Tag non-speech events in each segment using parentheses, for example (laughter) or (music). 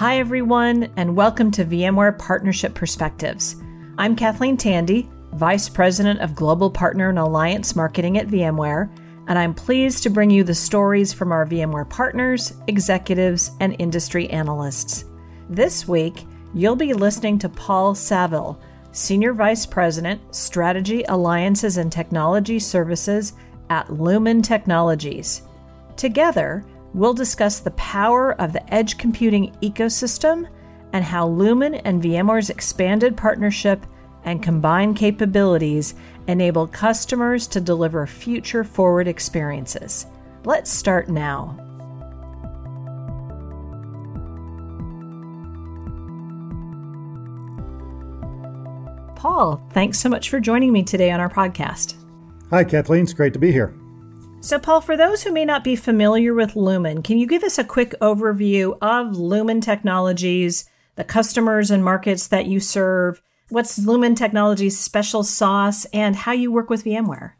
Hi, everyone, and welcome to VMware Partnership Perspectives. I'm Kathleen Tandy, Vice President of Global Partner and Alliance Marketing at VMware, and I'm pleased to bring you the stories from our VMware partners, executives, and industry analysts. This week, you'll be listening to Paul Savill, Senior Vice President, Strategy, Alliances, and Technology Services at Lumen Technologies. Together, we'll discuss the power of the edge computing ecosystem and how Lumen and VMware's expanded partnership and combined capabilities enable customers to deliver future forward experiences. Let's start now. Paul, thanks so much for joining me today on our podcast. Hi, Kathleen. It's great to be here. So, Paul, for those who may not be familiar with Lumen, can you give us a quick overview of Lumen Technologies, the customers and markets that you serve? What's Lumen Technologies' special sauce and how you work with VMware?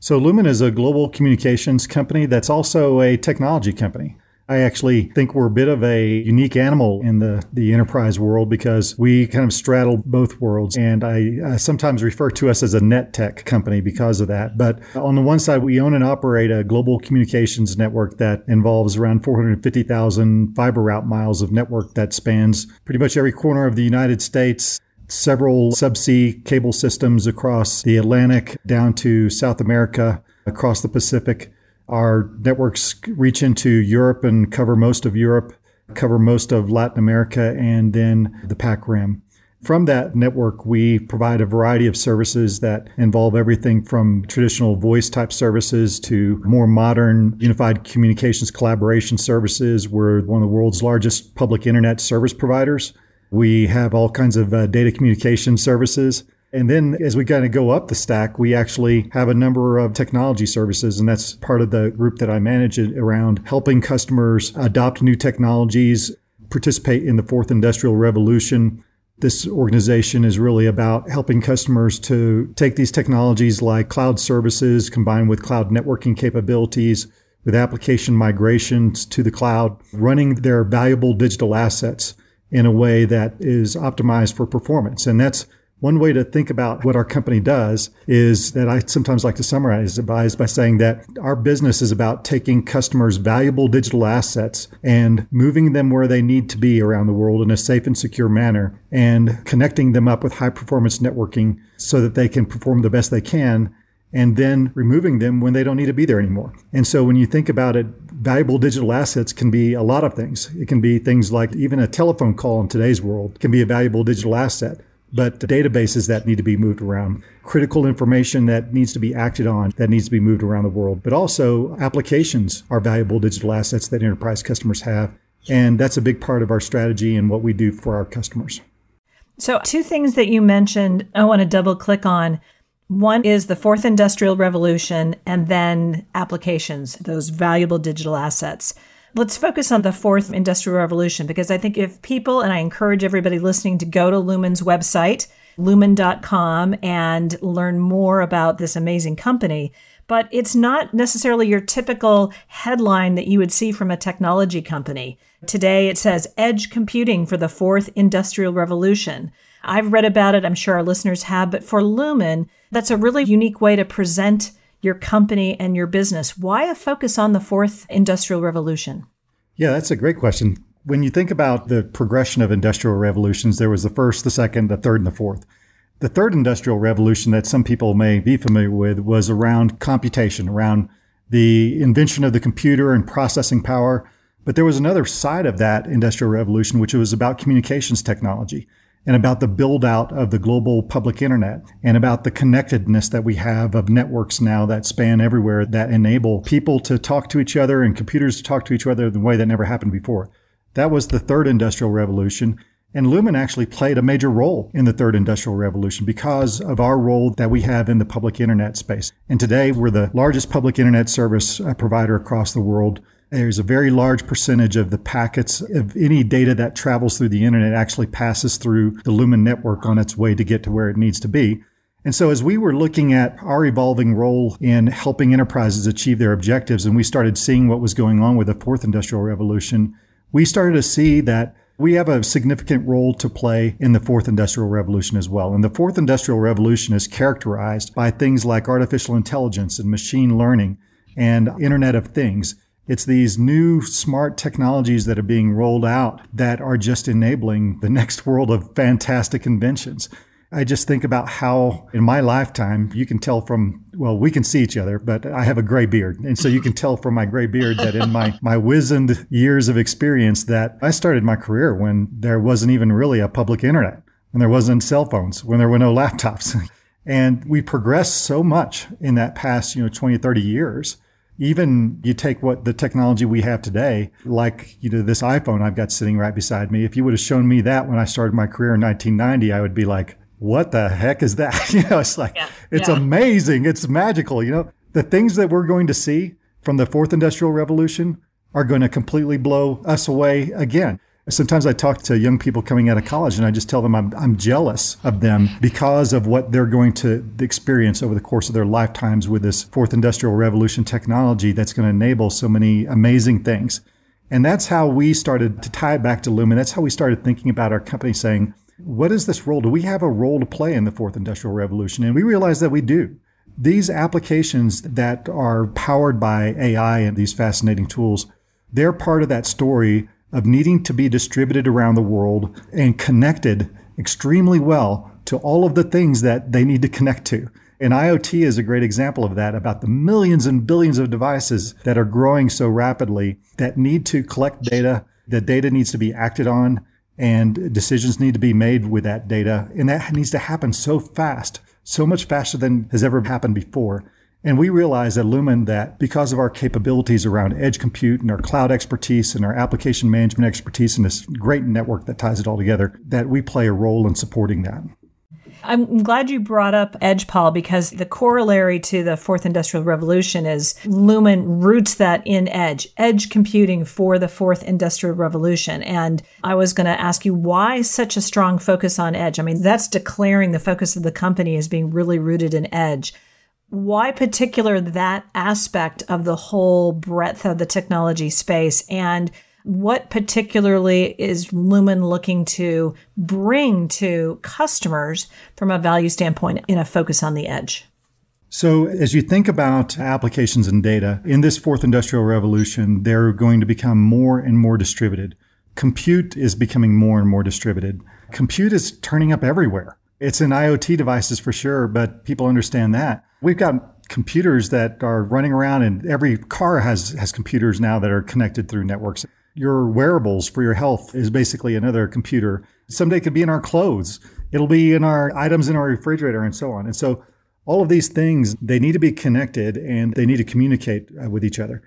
So, Lumen is a global communications company that's also a technology company. I actually think we're a bit of a unique animal in the, the enterprise world because we kind of straddle both worlds. And I, I sometimes refer to us as a net tech company because of that. But on the one side, we own and operate a global communications network that involves around 450,000 fiber route miles of network that spans pretty much every corner of the United States several subsea cable systems across the Atlantic down to South America, across the Pacific. Our networks reach into Europe and cover most of Europe, cover most of Latin America, and then the PAC Rim. From that network, we provide a variety of services that involve everything from traditional voice type services to more modern unified communications collaboration services. We're one of the world's largest public internet service providers. We have all kinds of uh, data communication services. And then as we kind of go up the stack, we actually have a number of technology services. And that's part of the group that I manage around helping customers adopt new technologies, participate in the fourth industrial revolution. This organization is really about helping customers to take these technologies like cloud services combined with cloud networking capabilities, with application migrations to the cloud, running their valuable digital assets in a way that is optimized for performance. And that's one way to think about what our company does is that I sometimes like to summarize it by, by saying that our business is about taking customers' valuable digital assets and moving them where they need to be around the world in a safe and secure manner and connecting them up with high performance networking so that they can perform the best they can and then removing them when they don't need to be there anymore. And so when you think about it, valuable digital assets can be a lot of things. It can be things like even a telephone call in today's world can be a valuable digital asset but databases that need to be moved around, critical information that needs to be acted on, that needs to be moved around the world. But also, applications are valuable digital assets that enterprise customers have. And that's a big part of our strategy and what we do for our customers. So, two things that you mentioned, I want to double click on. One is the fourth industrial revolution, and then applications, those valuable digital assets. Let's focus on the fourth industrial revolution because I think if people, and I encourage everybody listening to go to Lumen's website, lumen.com, and learn more about this amazing company. But it's not necessarily your typical headline that you would see from a technology company. Today it says edge computing for the fourth industrial revolution. I've read about it, I'm sure our listeners have, but for Lumen, that's a really unique way to present your company and your business. Why a focus on the fourth industrial revolution? Yeah, that's a great question. When you think about the progression of industrial revolutions, there was the first, the second, the third, and the fourth. The third industrial revolution that some people may be familiar with was around computation, around the invention of the computer and processing power. But there was another side of that industrial revolution, which was about communications technology and about the build out of the global public internet and about the connectedness that we have of networks now that span everywhere that enable people to talk to each other and computers to talk to each other in a way that never happened before. That was the third industrial revolution. And Lumen actually played a major role in the third industrial revolution because of our role that we have in the public internet space. And today we're the largest public internet service uh, provider across the world. There's a very large percentage of the packets of any data that travels through the internet actually passes through the Lumen network on its way to get to where it needs to be. And so, as we were looking at our evolving role in helping enterprises achieve their objectives, and we started seeing what was going on with the fourth industrial revolution, we started to see that we have a significant role to play in the fourth industrial revolution as well. And the fourth industrial revolution is characterized by things like artificial intelligence and machine learning and Internet of Things. It's these new smart technologies that are being rolled out that are just enabling the next (laughs) world of fantastic inventions. I just think about how in my lifetime, you can tell from, well, we can see each other, but I have a gray beard. And so you can tell from my gray beard that in my, my wizened years of experience that I started my career when there wasn't even really a public internet, when there wasn't cell phones, when there were no (laughs) laptops. and we progressed so much in that past, you know, 20, 30 years even you take what the technology we have today, like you know this iPhone I've got sitting right beside me. If you would have shown me that when I started my career in 1990, I would be like, what the heck is that? (laughs) you know, it's like, yeah. it's yeah. amazing. It's magical. You know, the things that we're going to see from the fourth industrial revolution are going to completely blow us away again. Sometimes I talk to young people coming out of college and I just tell them I'm, I'm jealous of them because of what they're going to experience over the course of their lifetimes with this fourth industrial revolution technology that's going to enable so many amazing things. And that's how we started to tie it back to Lumen. That's how we started thinking about our company saying, what is this role? Do we have a role to play in the fourth industrial revolution? And we realize that we do. These applications that are powered by AI and these fascinating tools, they're part of that story of needing to be distributed around the world and connected extremely well to all of the things that they need to connect to. And IoT is a great example of that about the millions and billions of devices that are growing so rapidly that need to collect data. That data needs to be acted on and decisions need to be made with that data. And that needs to happen so fast, so much faster than has ever happened before. And we realize at Lumen that because of our capabilities around edge compute and our cloud expertise and our application management expertise and this great network that ties it all together, that we play a role in supporting that. I'm glad you brought up Edge, Paul, because the corollary to the fourth industrial revolution is Lumen roots that in Edge, Edge computing for the fourth industrial revolution. And I was going to ask you why such a strong focus on Edge? I mean, that's declaring the focus of the company as being really rooted in Edge why particular that aspect of the whole breadth of the technology space and what particularly is Lumen looking to bring to customers from a value standpoint in a focus on the edge? So, as you think about applications and data in this fourth industrial revolution, they're going to become more and more distributed. Compute is becoming more and more distributed. Compute is turning up everywhere. It's in IoT devices for sure, but people understand that. We've got computers that are running around and every car has has computers now that are connected through networks. Your wearables for your health is basically another computer. Someday it could be in our clothes. It'll be in our items in our refrigerator and so on. And so all of these things, they need to be connected and they need to communicate uh, with each other.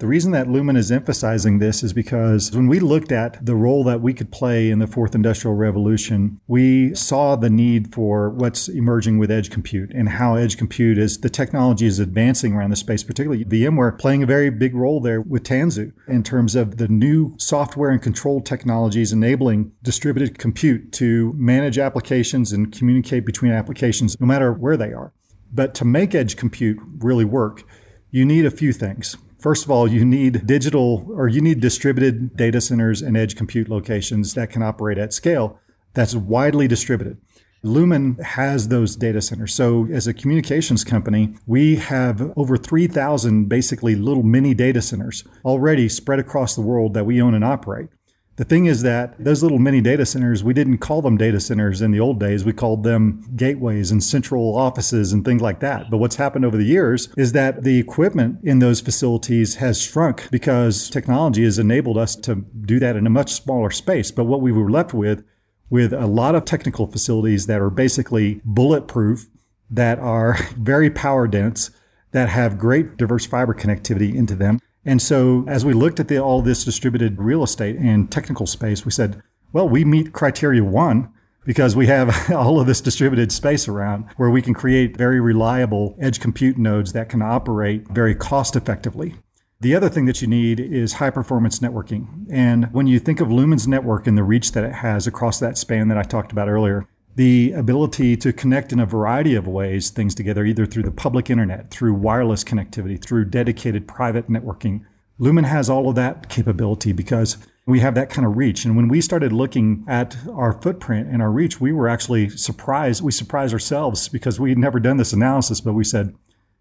The reason that Lumen is emphasizing this is because when we looked at the role that we could play in the fourth industrial revolution, we saw the need for what's emerging with edge compute and how edge compute is the technology is advancing around the space, particularly VMware playing a very big role there with Tanzu in terms of the new software and control technologies enabling distributed compute to manage applications and communicate between applications no matter where they are. But to make edge compute really work, you need a few things. First of all, you need digital or you need distributed data centers and edge compute locations that can operate at scale that's widely distributed. Lumen has those data centers. So, as a communications company, we have over 3,000 basically little mini data centers already spread across the world that we own and operate. The thing is that those little mini data centers, we didn't call them data centers in the old days. We called them gateways and central offices and things like that. But what's happened over the years is that the equipment in those facilities has shrunk because technology has enabled us to do that in a much smaller space. But what we were left with, with a lot of technical facilities that are basically bulletproof, that are (laughs) very power dense, that have great diverse fiber connectivity into them and so as we looked at the, all this distributed real estate and technical space, we said, well, we meet criteria one because we have (laughs) all of this distributed space around where we can create very reliable edge compute nodes that can operate very cost effectively. The other thing that you need is high performance networking. And when you think of Lumen's network and the reach that it has across that span that I talked about earlier, the ability to connect in a variety of ways things together, either through the public internet, through wireless connectivity, through dedicated private networking. Lumen has all of that capability because We have that kind of reach. And when we started looking at our footprint and our reach, we were actually surprised. We surprised ourselves because we had never done this analysis, but we said,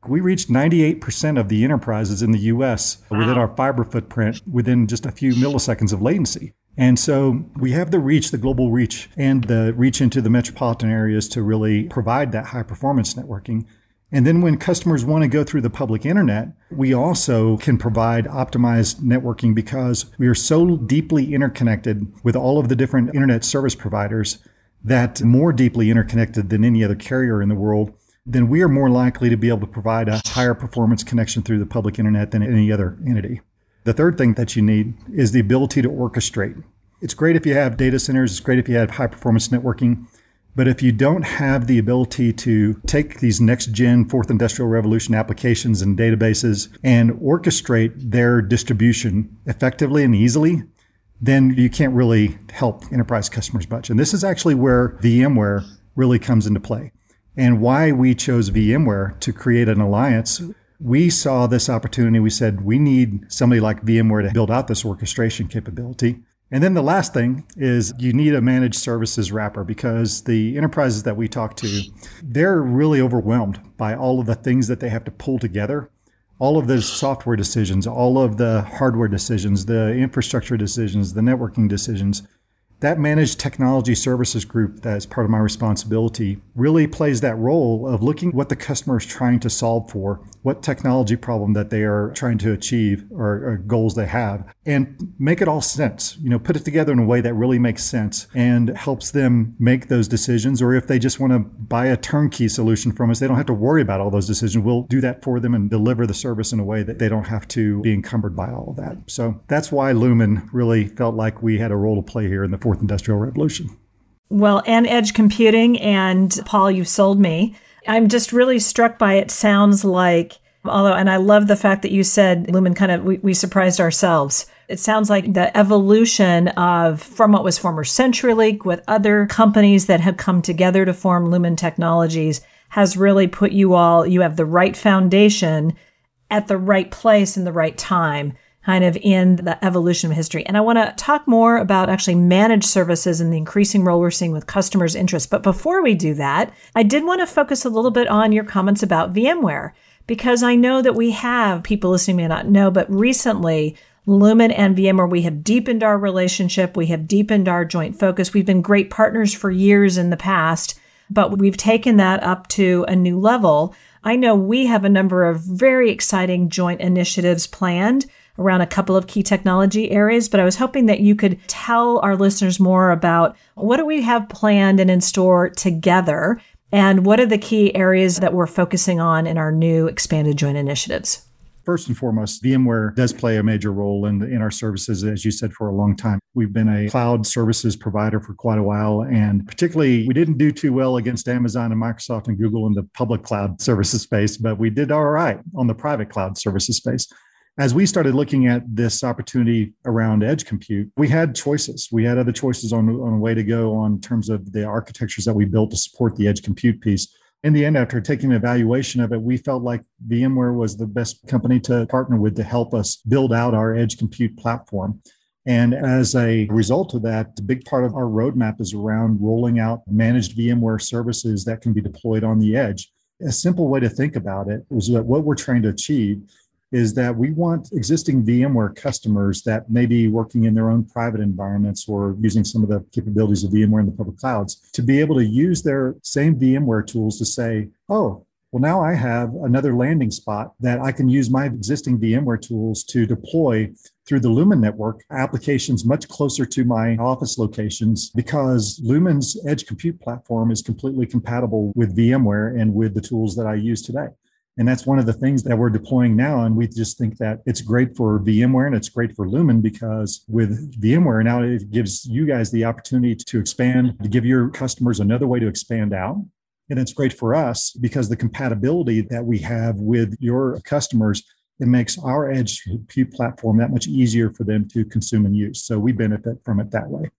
we reached 98% of the enterprises in the US wow. within our fiber footprint within just a few milliseconds of latency. And so we have the reach, the global reach, and the reach into the metropolitan areas to really provide that high performance networking. And then when customers want to go through the public internet, we also can provide optimized networking because we are so deeply interconnected with all of the different internet service providers that more deeply interconnected than any other carrier in the world, then we are more likely to be able to provide a higher performance connection through the public internet than any other entity. The third thing that you need is the ability to orchestrate. It's great if you have data centers, it's great if you have high performance networking, but if you don't have the ability to take these next gen fourth industrial revolution applications and databases and orchestrate their distribution effectively and easily, then you can't really help enterprise customers much. And this is actually where VMware really comes into play and why we chose VMware to create an alliance we saw this opportunity. We said, we need somebody like VMware to build out this orchestration capability. And then the last thing is you need a managed services wrapper because the enterprises that we talk to, they're really overwhelmed by all of the things that they have to pull together. All of those software decisions, all of the hardware decisions, the infrastructure decisions, the networking decisions that managed technology services group that is part of my responsibility really plays that role of looking what the customer is trying to solve for what technology problem that they are trying to achieve or, or, goals they have and make it all sense. You know put it together in a way that really makes sense and helps them make those decisions or if they just want to buy a turnkey solution from us they don't have to worry about all those decisions. We'll do that for them and deliver the service in a way that they don't have to be encumbered by all of that. So that's why lumen really felt like we had a role to play here in the fourth industrial revolution. Well and edge computing and paul you've sold me. I'm just really struck by it. Sounds like although and I love the fact that you said Lumen kind of we, we surprised ourselves. It sounds like the evolution of from what was former CenturyLink with other companies that have come together to form Lumen Technologies has really put you all you have the right foundation at the right place in the right time kind of in the evolution of history. And I want to talk more about actually managed services and the increasing role we're seeing with customers' interest. But before we do that, I did want to focus a little bit on your comments about VMware, because I know that we have people listening may not know, but recently, Lumen and VMware, we have deepened our relationship. We have deepened our joint focus. We've been great partners for years in the past, but we've taken that up to a new level. I know we have a number of very exciting joint initiatives planned around a couple of key technology areas, but I was hoping that you could tell our listeners more about what do we have planned and in store together and what are the key areas that we're focusing on in our new expanded joint initiatives? First and foremost, VMware does play a major role in, in our services, as you said, for a long time. We've been a cloud services provider for quite a while. And particularly, we didn't do too well against Amazon and Microsoft and Google in the public cloud services space, but we did all right on the private cloud services space as we started looking at this opportunity around edge compute, we had choices. We had other choices on, on a way to go on terms of the architectures that we built to support the edge compute piece. In the end, after taking an evaluation of it, we felt like VMware was the best company to partner with to help us build out our edge compute platform. And as a result of that, a big part of our roadmap is around rolling out managed VMware services that can be deployed on the edge. A simple way to think about it is that what we're trying to achieve is that we want existing VMware customers that may be working in their own private environments or using some of the capabilities of VMware in the public clouds to be able to use their same VMware tools to say, oh, well, now I have another landing spot that I can use my existing VMware tools to deploy through the Lumen network applications much closer to my office locations because Lumen's edge compute platform is completely compatible with VMware and with the tools that I use today. And that's one of the things that we're deploying now. And we just think that it's great for VMware and it's great for Lumen because with VMware now, it gives you guys the opportunity to expand, to give your customers another way to expand out. And it's great for us because the compatibility that we have with your customers, it makes our edge platform that much easier for them to consume and use. So we benefit from it that way.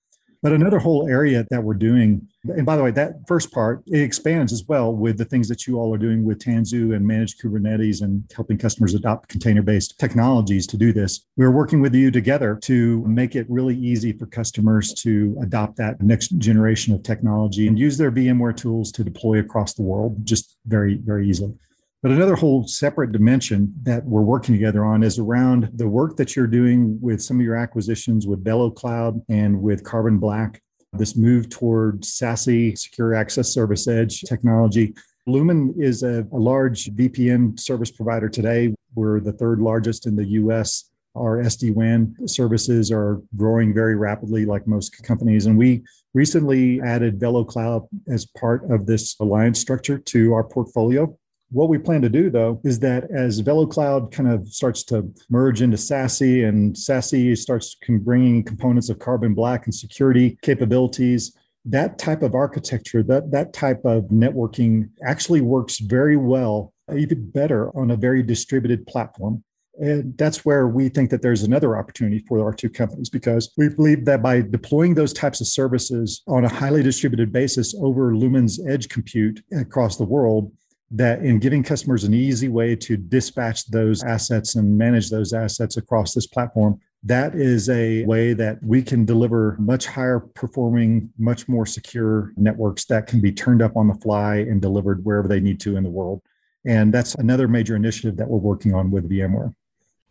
But another whole area that we're doing, and by the way, that first part, it expands as well with the things that you all are doing with Tanzu and managed Kubernetes and helping customers adopt container based technologies to do this. We're working with you together to make it really easy for customers to adopt that next generation of technology and use their VMware tools to deploy across the world just very, very easily. But another whole separate dimension that we're working together on is around the work that you're doing with some of your acquisitions with Bellow VeloCloud and with Carbon Black, this move toward SASE, Secure Access Service Edge technology. Lumen is a, a large VPN service provider today. We're the third largest in the US our SD WAN services are growing very rapidly, like most companies. And we recently added VeloCloud as part of this alliance structure to our portfolio. What we plan to do, though, is that as VeloCloud kind of starts to merge into SASE and SASE starts bringing components of Carbon Black and security capabilities, that type of architecture, that, that type of networking actually works very well, even better on a very distributed platform. And that's where we think that there's another opportunity for our two companies because we believe that by deploying those types of services on a highly distributed basis over Lumen's edge compute across the world, that in giving customers an easy way to dispatch those assets and manage those assets across this platform, that is a way that we can deliver much higher performing, much more secure networks that can be turned up on the fly and delivered wherever they need to in the world. And that's another major initiative that we're working on with VMware.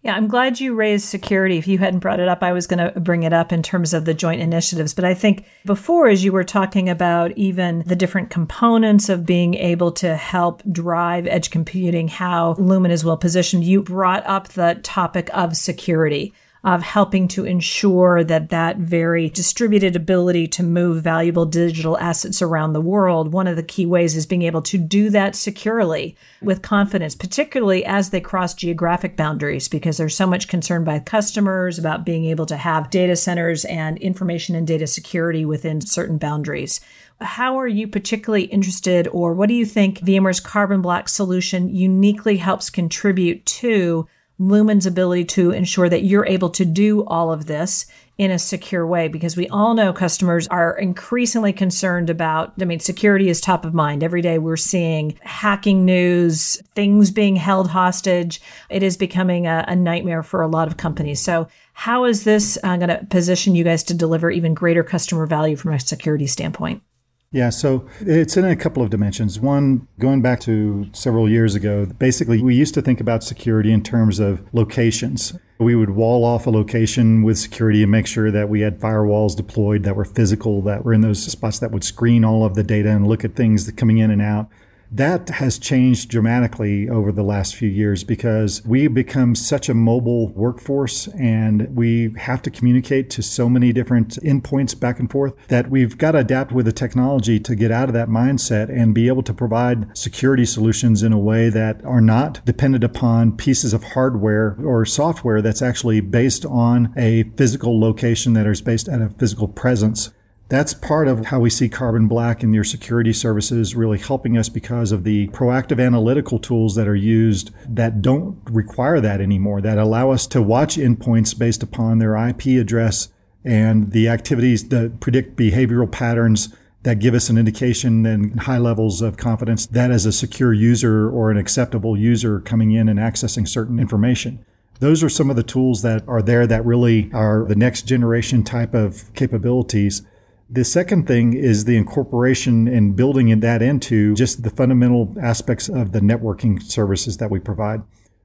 Yeah, I'm glad you raised security. If you hadn't brought it up, I was going to bring it up in terms of the joint initiatives. But I think before, as you were talking about even the different components of being able to help drive edge computing, how Lumen is well positioned, you brought up the topic of security of helping to ensure that that very distributed ability to move valuable digital assets around the world one of the key ways is being able to do that securely with confidence particularly as they cross geographic boundaries because there's so much concern by customers about being able to have data centers and information and data security within certain boundaries. How are you particularly interested, or what do you think VMware's Carbon Black solution uniquely helps contribute to Lumen's ability to ensure that you're able to do all of this in a secure way because we all know customers are increasingly concerned about I mean security is top of mind. Every day we're seeing hacking news things being held hostage. It is becoming a, a nightmare for a lot of companies. So how is this uh, going to position you guys to deliver even greater customer value from a security standpoint yeah, so it's in a couple of dimensions. One, going back to several years ago, basically, we used to think about security in terms of locations. We would wall off a location with security and make sure that we had firewalls deployed that were physical, that were in those spots that would screen all of the data and look at things coming in and out. That has changed dramatically over the last few years because we've become such a mobile workforce and we have to communicate to so many different endpoints back and forth that we've got to adapt with the technology to get out of that mindset and be able to provide security solutions in a way that are not dependent upon pieces of hardware or software that's actually based on a physical location that is based at a physical presence. That's part of how we see Carbon Black and your security services really helping us because of the proactive analytical tools that are used that don't require that anymore, that allow us to watch endpoints based upon their IP address and the activities that predict behavioral patterns that give us an indication and high levels of confidence that as a secure user or an acceptable user coming in and accessing certain information. Those are some of the tools that are there that really are the next generation type of capabilities the second thing is the incorporation and building that into just the fundamental aspects of the networking services that we provide.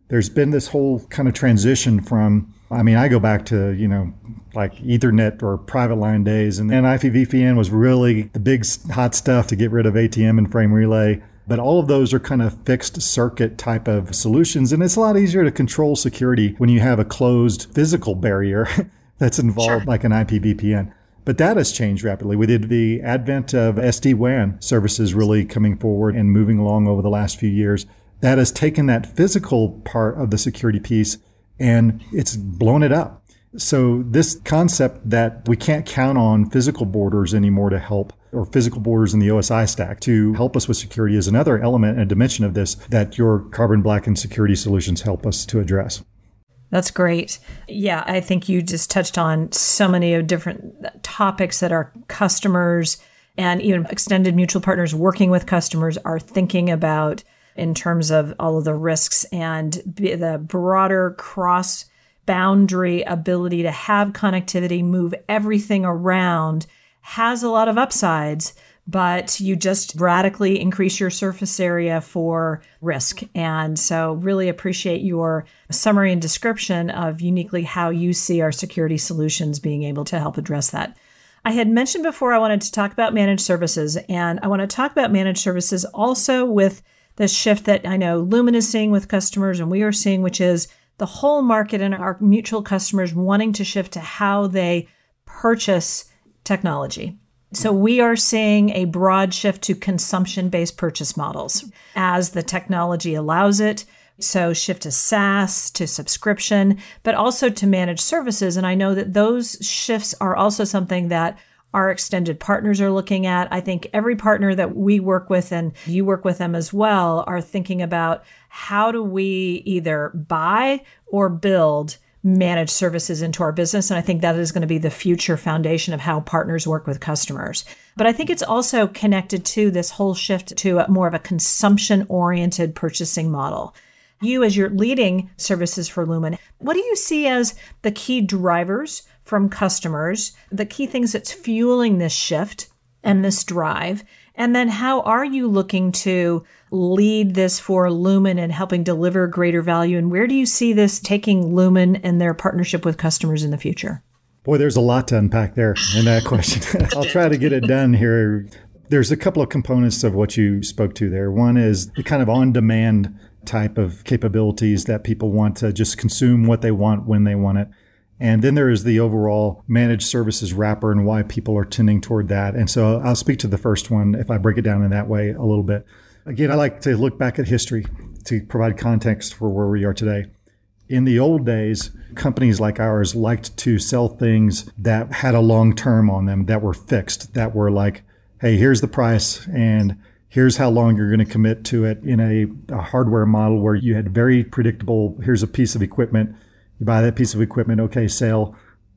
There's been this whole kind of transition from, I mean, I go back to, you know, like Ethernet or private line days, and then IPVPN was really the big hot stuff to get rid of ATM and frame relay. But all of those are kind of fixed circuit type of solutions. And it's a lot easier to control security when you have a closed physical barrier (laughs) that's involved, sure. like an IPVPN. But that has changed rapidly with the advent of SD WAN services really coming forward and moving along over the last few years. That has taken that physical part of the security piece and it's blown it up. So, this concept that we can't count on physical borders anymore to help, or physical borders in the OSI stack to help us with security, is another element and dimension of this that your carbon black and security solutions help us to address. That's great. Yeah, I think you just touched on so many of different topics that our customers and even extended mutual partners working with customers are thinking about in terms of all of the risks and the broader cross boundary ability to have connectivity, move everything around has a lot of upsides but you just radically increase your surface area for risk. And so, really appreciate your summary and description of uniquely how you see our security solutions being able to help address that. I had mentioned before I wanted to talk about managed services, and I want to talk about managed services also with the shift that I know Lumen is seeing with customers and we are seeing, which is the whole market and our mutual customers wanting to shift to how they purchase technology. So we are seeing a broad shift to consumption based purchase models as the technology allows it. So shift to SaaS, to subscription, but also to managed services. And I know that those shifts are also something that our extended partners are looking at. I think every partner that we work with and you work with them as well are thinking about how do we either buy or build manage services into our business. And I think that is going to be the future foundation of how partners work with customers. But I think it's also connected to this whole shift to a more of a consumption oriented purchasing model. You, as you're leading services for Lumen, what do you see as the key drivers from customers, the key things that's fueling this shift and this drive? And then how are you looking to lead this for Lumen and helping deliver greater value? And where do you see this taking Lumen and their partnership with customers in the future? Boy, there's a lot to unpack there in that (laughs) question. (laughs) I'll try to get it done here. There's a couple of components of what you spoke to there. One is the kind of on demand type of capabilities that people want to just consume what they want when they want it. And then there is the overall managed services wrapper and why people are tending toward that. And so I'll speak to the first one if I break it down in that way a little bit. Again, I like to look back at history to provide context for where we are today. In the old days, companies like ours liked to sell things that had a long term on them, that were fixed, that were like, hey, here's the price and here's how long you're going to commit to it in a, a hardware model where you had very predictable, here's a piece of equipment. You buy that piece of equipment, okay, sale.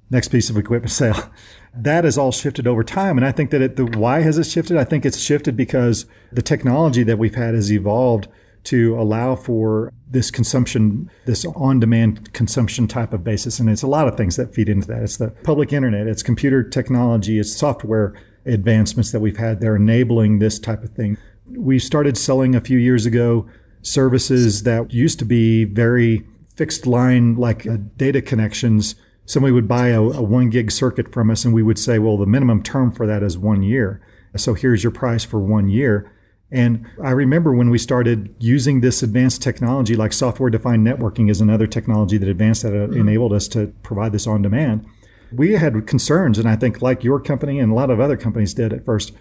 Next piece of equipment (laughs) sale that has all shifted over time. And I think that it, the why has it shifted? I think it's shifted because the technology that we've had has evolved to allow for this consumption, this on demand consumption type of basis. And it's a lot of things that feed into that. It's the public internet, it's computer technology, it's software advancements that we've had. They're enabling this type of thing. We started selling a few years ago services that used to be very fixed line, like uh, data connections somebody would buy a, a, one gig circuit from us and we would say, well, the minimum term for that is one year. So here's your price for one year. And I remember when we started using this advanced technology, like software defined networking is another technology that advanced that uh, enabled us to provide this on demand. We had concerns, and I think like your company and a lot of other companies did at first,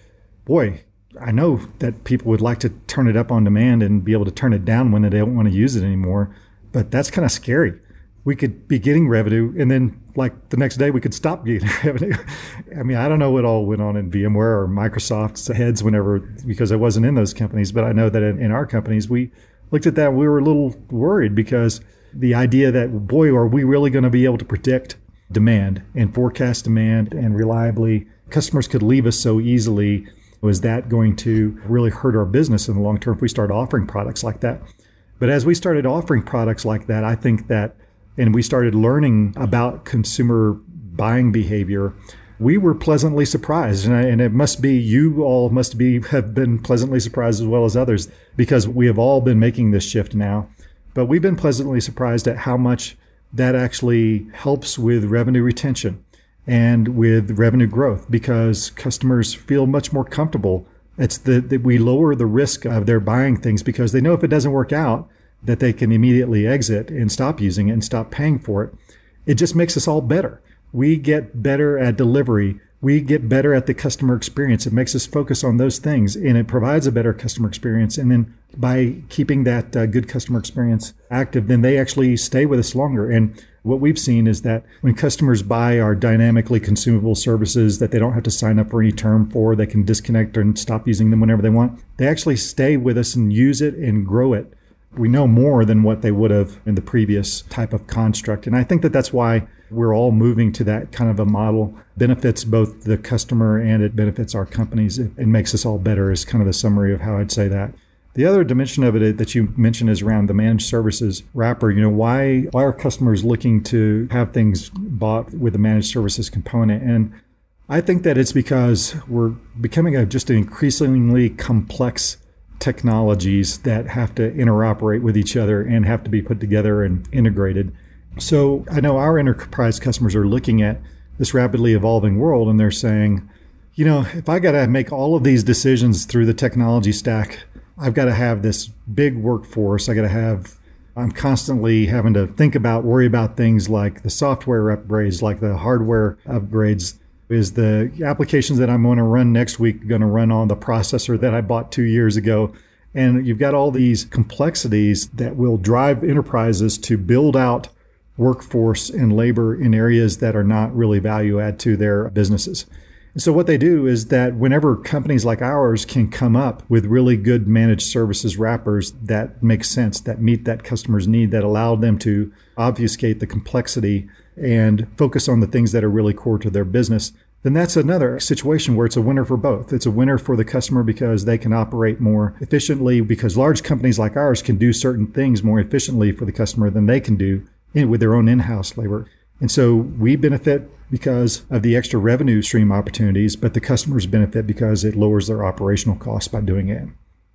boy, I know that people would like to turn it up on demand and be able to turn it down when they don't want to use it anymore, but that's kind of scary we could be getting revenue and then like the next day we could stop getting (laughs) revenue. I mean, I don't know what all went on in VMware or Microsoft's heads whenever because I wasn't in those companies, but I know that in, in our companies we looked at that we were a little worried because the idea that boy are we really going to be able to predict demand and forecast demand and reliably customers could leave us so easily was that going to really hurt our business in the long term if we start offering products like that but as we started offering products like that i think that and we started learning about consumer buying behavior, we were pleasantly surprised. And, I, and, it must be you all must be have been pleasantly surprised as well as others because we have all been making this shift now. But we've been pleasantly surprised at how much that actually helps with revenue retention and with revenue growth because customers feel much more comfortable. It's that we lower the risk of their buying things because they know if it doesn't work out, that they can immediately exit and stop using it and stop paying for it. It just makes us all better. We get better at delivery. We get better at the customer experience. It makes us focus on those things and it provides a better customer experience. And then by keeping that uh, good customer experience active, then they actually stay with us longer. And what we've seen is that when customers buy our dynamically consumable services that they don't have to sign up for any term for, they can disconnect and stop using them whenever they want, they actually stay with us and use it and grow it we know more than what they would have in the previous type of construct. And I think that that's why we're all moving to that kind of a model. Benefits both the customer and it benefits our companies. It, it makes us all better, is kind of the summary of how I'd say that. The other dimension of it that you mentioned is around the managed services wrapper. You know, why why are customers looking to have things bought with the managed services component? And I think that it's because we're becoming a, just an increasingly complex technologies that have to interoperate with each other and have to be put together and integrated. So I know our enterprise customers are looking at this rapidly evolving world and they're saying, you know, if I got to make all of these decisions through the technology stack, I've got to have this big workforce. I got to have, I'm constantly having to think about, worry about things like the software upgrades, like the hardware upgrades. Is the applications that I'm going to run next week going to run on the processor that I bought two years ago? And you've got all these complexities that will drive enterprises to build out workforce and labor in areas that are not really value add to their businesses. And So what they do is that whenever companies like ours can come up with really good managed services wrappers that make sense, that meet that customer's need, that allow them to obfuscate the complexity and focus on the things that are really core to their business, then that's another situation where it's a winner for both. It's a winner for the customer because they can operate more efficiently because large companies like ours can do certain things more efficiently for the customer than they can do with their own in-house labor. And so we benefit because of the extra revenue stream opportunities, but the customers benefit because it lowers their operational costs by doing it.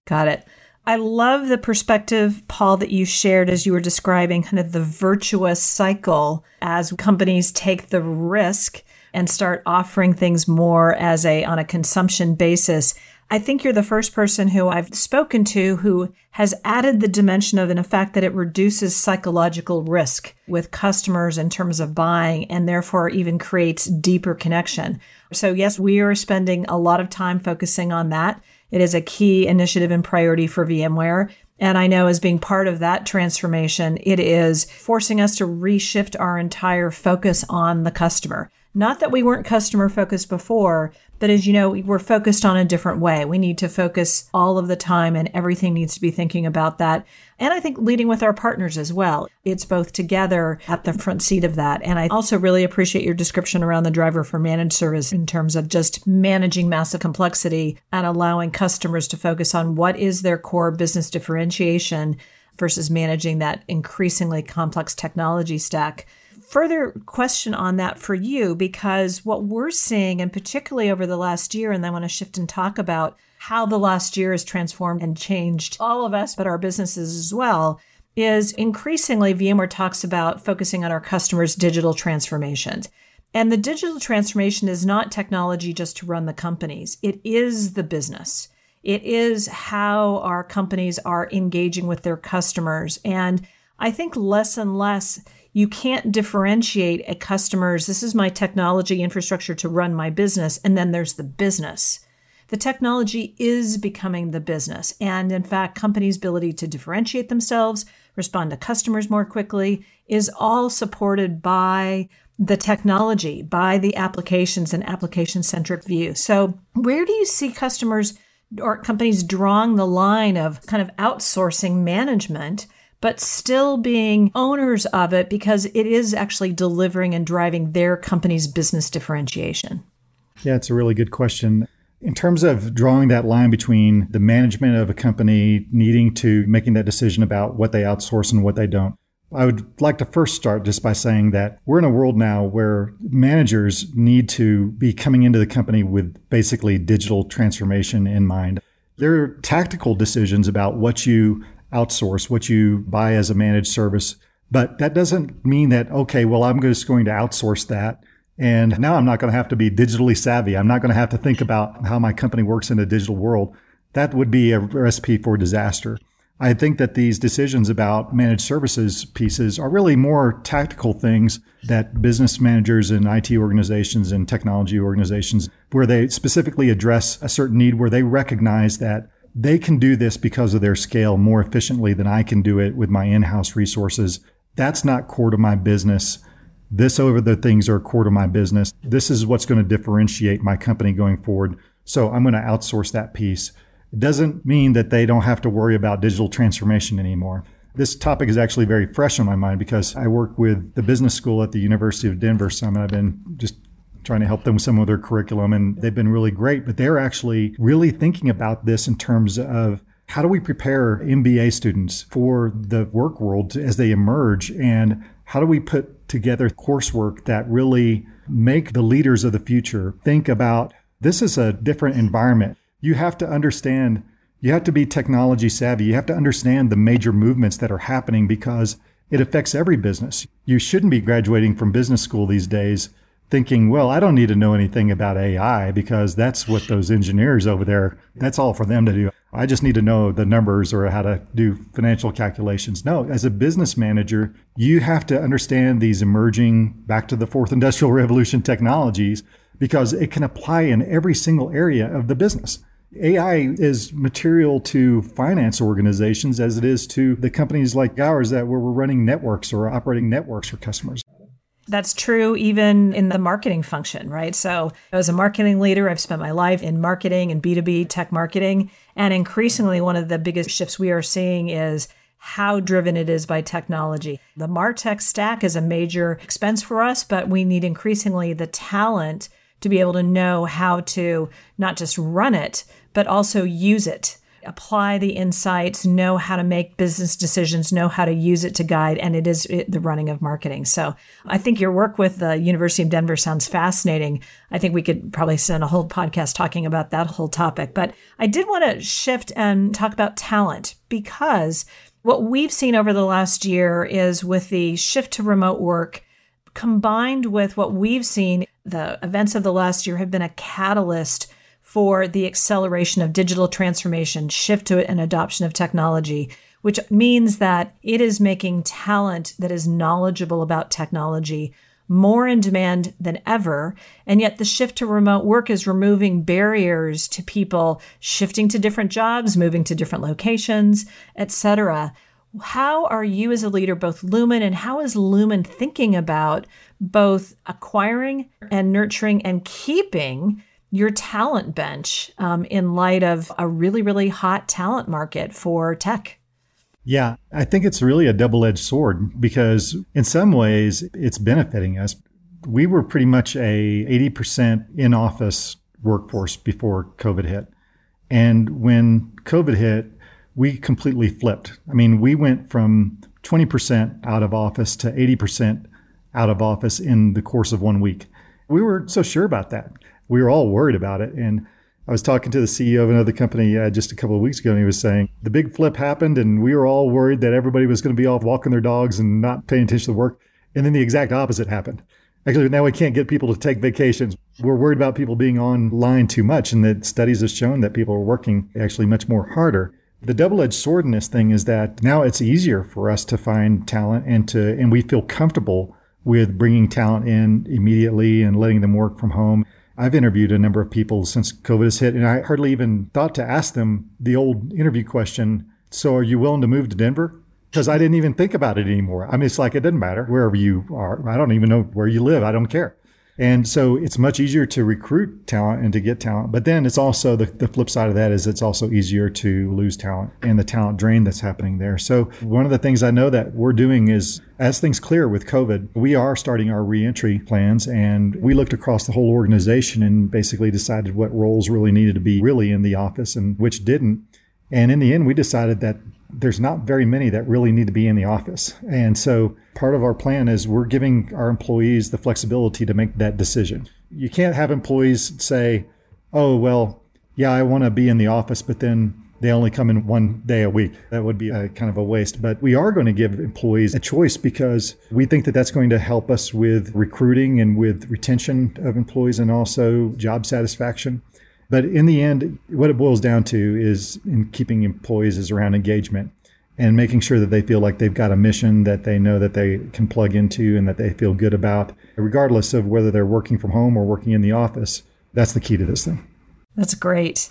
Got it. I love the perspective, Paul, that you shared as you were describing kind of the virtuous cycle as companies take the risk and start offering things more as a on a consumption basis I think you're the first person who I've spoken to who has added the dimension of, in effect that it reduces psychological risk with customers in terms of buying and therefore even creates deeper connection. So, yes, we are spending a lot of time focusing on that. It is a key initiative and priority for VMware. And I know as being part of that transformation, it is forcing us to reshift our entire focus on the customer. Not that we weren't customer focused before, but as you know, we're focused on a different way. We need to focus all of the time and everything needs to be thinking about that. And I think leading with our partners as well. It's both together at the front seat of that. And I also really appreciate your description around the driver for managed service in terms of just managing massive complexity and allowing customers to focus on what is their core business differentiation versus managing that increasingly complex technology stack further question on that for you because what we're seeing, and particularly over the last year, and I want to shift and talk about how the last year has transformed and changed all of us, but our businesses as well, is increasingly VMware talks about focusing on our customers' digital transformations. And the digital transformation is not technology just to run the companies, it is the business. It is how our companies are engaging with their customers. And I think less and less you can't differentiate a customer's, this is my technology infrastructure to run my business, and then there's the business. The technology is becoming the business. And in fact, companies' ability to differentiate themselves, respond to customers more quickly, is all supported by the technology, by the applications and application centric view. So, where do you see customers or companies drawing the line of kind of outsourcing management? But still being owners of it because it is actually delivering and driving their company's business differentiation? Yeah, it's a really good question. In terms of drawing that line between the management of a company needing to making that decision about what they outsource and what they don't, I would like to first start just by saying that we're in a world now where managers need to be coming into the company with basically digital transformation in mind. There are tactical decisions about what you outsource, what you buy as a managed service. But that doesn't mean that, okay, well, I'm just going to outsource that. And now I'm not going to have to be digitally savvy. I'm not going to have to think about how my company works in a digital world. That would be a recipe for disaster. I think that these decisions about managed services pieces are really more tactical things that business managers and IT organizations and technology organizations, where they specifically address a certain need where they recognize that they can do this because of their scale more efficiently than I can do it with my in house resources. That's not core to my business. This over the things are core to my business. This is what's going to differentiate my company going forward. So I'm going to outsource that piece. It doesn't mean that they don't have to worry about digital transformation anymore. This topic is actually very fresh on my mind because I work with the business school at the University of Denver. Some I've been just trying to help them with some of their curriculum, and they've been really great. But they're actually really thinking about this in terms of how do we prepare MBA students for the work world as they emerge, and how do we put together coursework that really make the leaders of the future think about this is a different environment. You have to understand, you have to be technology savvy. You have to understand the major movements that are happening because it affects every business. You shouldn't be graduating from business school these days thinking, well, I don't need to know anything about AI because that's what those engineers over there, that's all for them to do. I just need to know the numbers or how to do financial calculations. No, as a business manager, you have to understand these emerging back to the fourth industrial (laughs) revolution technologies because it can apply in every single area of the business. AI is material to finance organizations as it is to the companies like ours that where we're running networks or operating networks for customers. That's true even in the marketing function, right? So, as a marketing leader, I've spent my life in marketing and B2B tech marketing. And increasingly, one of the biggest shifts we are seeing is how driven it is by technology. The MarTech stack is a major expense for us, but we need increasingly the talent to be able to know how to not just run it, but also use it apply the insights, know how to make business decisions, know how to use it to guide, and it is the running of marketing. So I think your work with the University of Denver sounds fascinating. I think we could probably send a whole podcast talking about that whole topic. But I did want to shift and talk about talent because what we've seen over the last year is with the shift to remote work combined with what we've seen, the events of the last year have been a catalyst for the acceleration of digital transformation, shift to it, and adoption of technology, which means that it is making talent that is knowledgeable about technology more in demand than ever. And yet the shift to remote work is removing barriers to people shifting to different jobs, moving to different locations, etc. How are you as a leader, both Lumen and how is Lumen thinking about both acquiring and nurturing and keeping your talent bench um, in light of a really, really hot talent market for tech? Yeah, I think it's really a double edged sword because in some ways it's benefiting us. We were pretty much a 80% in office workforce before COVID hit. And when COVID hit, we completely flipped. I mean, we went from 20% out of office to 80% out of office in the course of one week. We were so sure about that we were all worried about it. And I was talking to the CEO of another company uh, just a couple of weeks ago, and he was saying the big flip happened, and we were all worried that everybody was going to be off walking their dogs and not paying attention to work. And then the exact opposite happened. Actually, now we can't get people to take vacations. We're worried about people being online too much, and that studies have shown that people are working actually much more harder. The double-edged sword in this thing is that now it's easier for us to find talent and to, and we feel comfortable with bringing talent in immediately and letting them work from home. I've interviewed a number of people since COVID has hit, and I hardly even thought to ask them the old interview question So, are you willing to move to Denver? Because I didn't even think about it anymore. I mean, it's like it doesn't matter wherever you are. I don't even know where you live. I don't care. And so it's much easier to recruit talent and to get talent. But then it's also the, the flip side of that is it's also easier to lose talent and the talent drain that's happening there. So one of the things I know that we're doing is as things clear with COVID, we are starting our reentry plans and we looked across the whole organization and basically decided what roles really needed to be really in the office and which didn't. And in the end, we decided that there's not very many that really need to be in the office. And so part of our plan is we're giving our employees the flexibility to make that decision. You can't have employees say, oh, well, yeah, I want to be in the office, but then they only come in one day a week. That would be a kind of a waste. But we are going to give employees a choice because we think that that's going to help us with recruiting and with retention of employees and also job satisfaction. But in the end, what it boils down to is in keeping employees is around engagement and making sure that they feel like they've got a mission that they know that they can plug into and that they feel good about, regardless of whether they're working from home or working in the office. That's the key to this thing. That's great.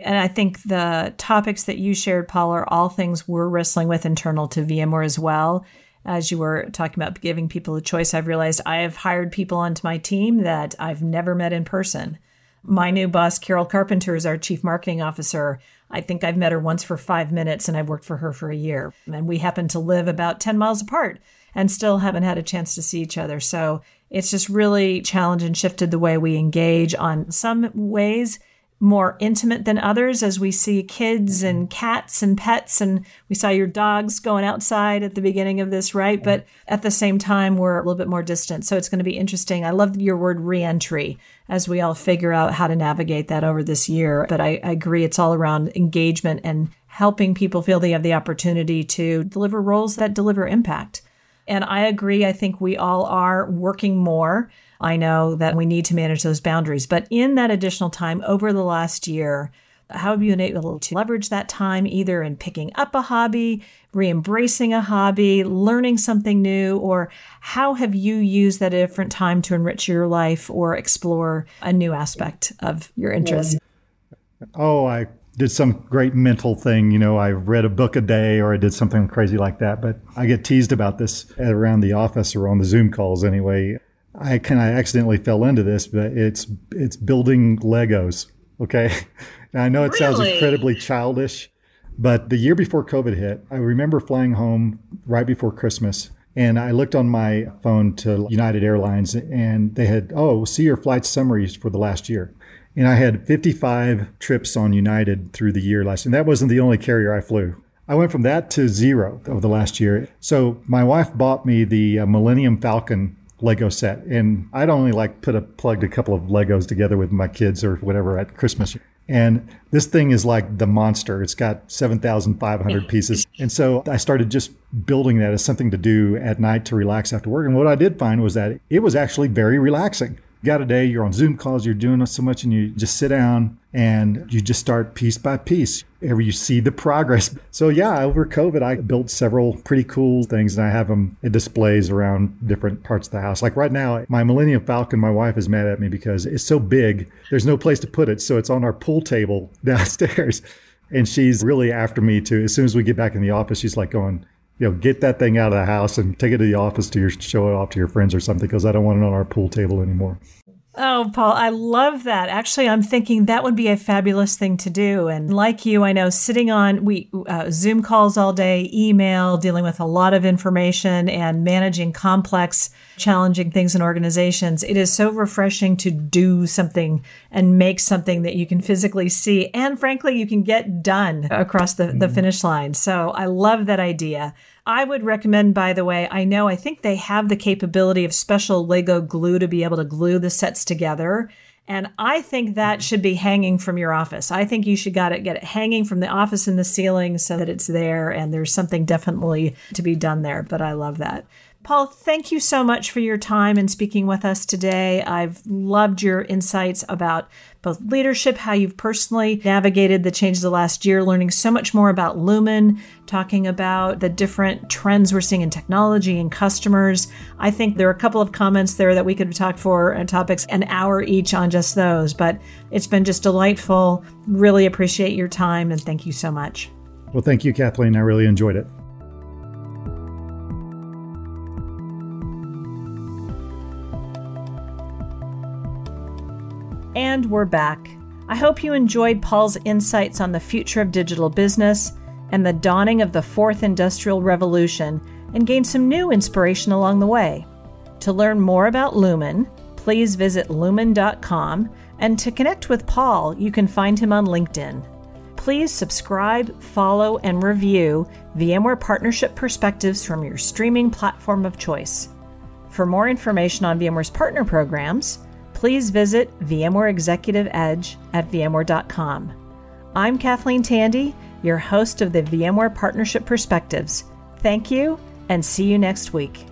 And I think the topics that you shared, Paul, are all things we're wrestling with internal to VMware as well. As you were talking about giving people a choice, I've realized I have hired people onto my team that I've never met in person. My new boss, Carol Carpenter, is our chief marketing officer. I think I've met her once for five minutes and I've worked for her for a year. And we happen to live about 10 miles apart and still haven't had a chance to see each other. So it's just really challenged and shifted the way we engage on some ways more intimate than others as we see kids mm-hmm. and cats and pets. And we saw your dogs going outside at the beginning of this right? Mm-hmm. But at the same time we're a little bit more distant. So it's going to be interesting. I love your word reentry as we all figure out how to navigate that over this year. But I, I agree it's all around engagement and helping people feel they have the opportunity to deliver roles that deliver impact. And i agree i think we all are working more I know that we need to manage those boundaries. But in that additional time over the last year, how have you been able to leverage that time either in picking up a hobby, re embracing a hobby, learning something new, or how have you used that different time to enrich your life or explore a new aspect of your interest? Oh, I did some great mental thing. You know, I read a book a day or I did something crazy like that. But I get teased about this around the office or on the Zoom calls anyway. I kind of accidentally fell into this, but it's it's building Legos. Okay, (laughs) now I know it really? sounds incredibly childish, but the year before COVID hit, I remember flying home right before Christmas, and I looked on my phone to United Airlines, and they had oh, see your flight summaries for the last year. And I had 55 trips on United through the year last, and that wasn't the only carrier I flew. I went from that to zero over the last year. So my wife bought me the uh, Millennium Falcon Lego set. And I'd only like put a plugged a couple of Legos together with my kids or whatever at Christmas. And this thing is like the monster. It's got 7,500 pieces. And so I started just building that as something to do at night to relax after work. And what I did find was that it was actually very relaxing got a day, you're on Zoom calls, you're doing so much, and you just sit down and you just start piece by piece. Ever you see the progress. (laughs) So yeah, over COVID, I built several pretty cool things, and I have them in displays around different parts of the house. Like right now, my Millennium Falcon, my wife is mad at me because it's so big. There's no place to put it, so it's on our pool table (laughs) downstairs. And she's really after me too. As soon as we get back in the office, she's like going, you know, get that thing out of the house and take it to the office to your show it off to your friends or something because I don't want it on our pool table anymore. Oh, Paul, I love that. Actually, I'm thinking that would be a fabulous thing to do. And like you, I know sitting on we uh, Zoom calls all day, email, dealing with a lot of information and managing complex, challenging things in organizations. It is so refreshing to do something and make something that you can physically see and frankly you can get done across the, the mm-hmm. finish line. So I love that idea. I would recommend, by the way, I know I think they have the capability of special Lego glue to be able to glue the sets together. And I think that mm-hmm. should be hanging from your office. I think you should got it, get it hanging from the office in the ceiling so that it's there and there's something definitely to be done there. But I love that. Paul, thank you so much for your time and speaking with us today. I've loved your insights about both leadership, how you've personally navigated the changes of the last year, learning so much more about Lumen, talking about the different trends we're seeing in technology and customers. I think there are a couple of comments there that we could talk for and topics an hour each on just those, but it's been just delightful. Really appreciate your time and thank you so much. Well, thank you, Kathleen. I really enjoyed it. And we're back. I hope you enjoyed Paul's insights on the future of digital business and the dawning of the fourth industrial revolution and gained some new inspiration along the way. To learn more about Lumen, please visit lumen.com and to connect with Paul, you can find him on LinkedIn. Please subscribe, follow, and review VMware Partnership Perspectives from your streaming platform of choice. For more information on VMware's partner programs, please visit VMware Executive Edge at VMware.com. I'm Kathleen Tandy, your host of the VMware Partnership Perspectives. Thank you, and see you next week.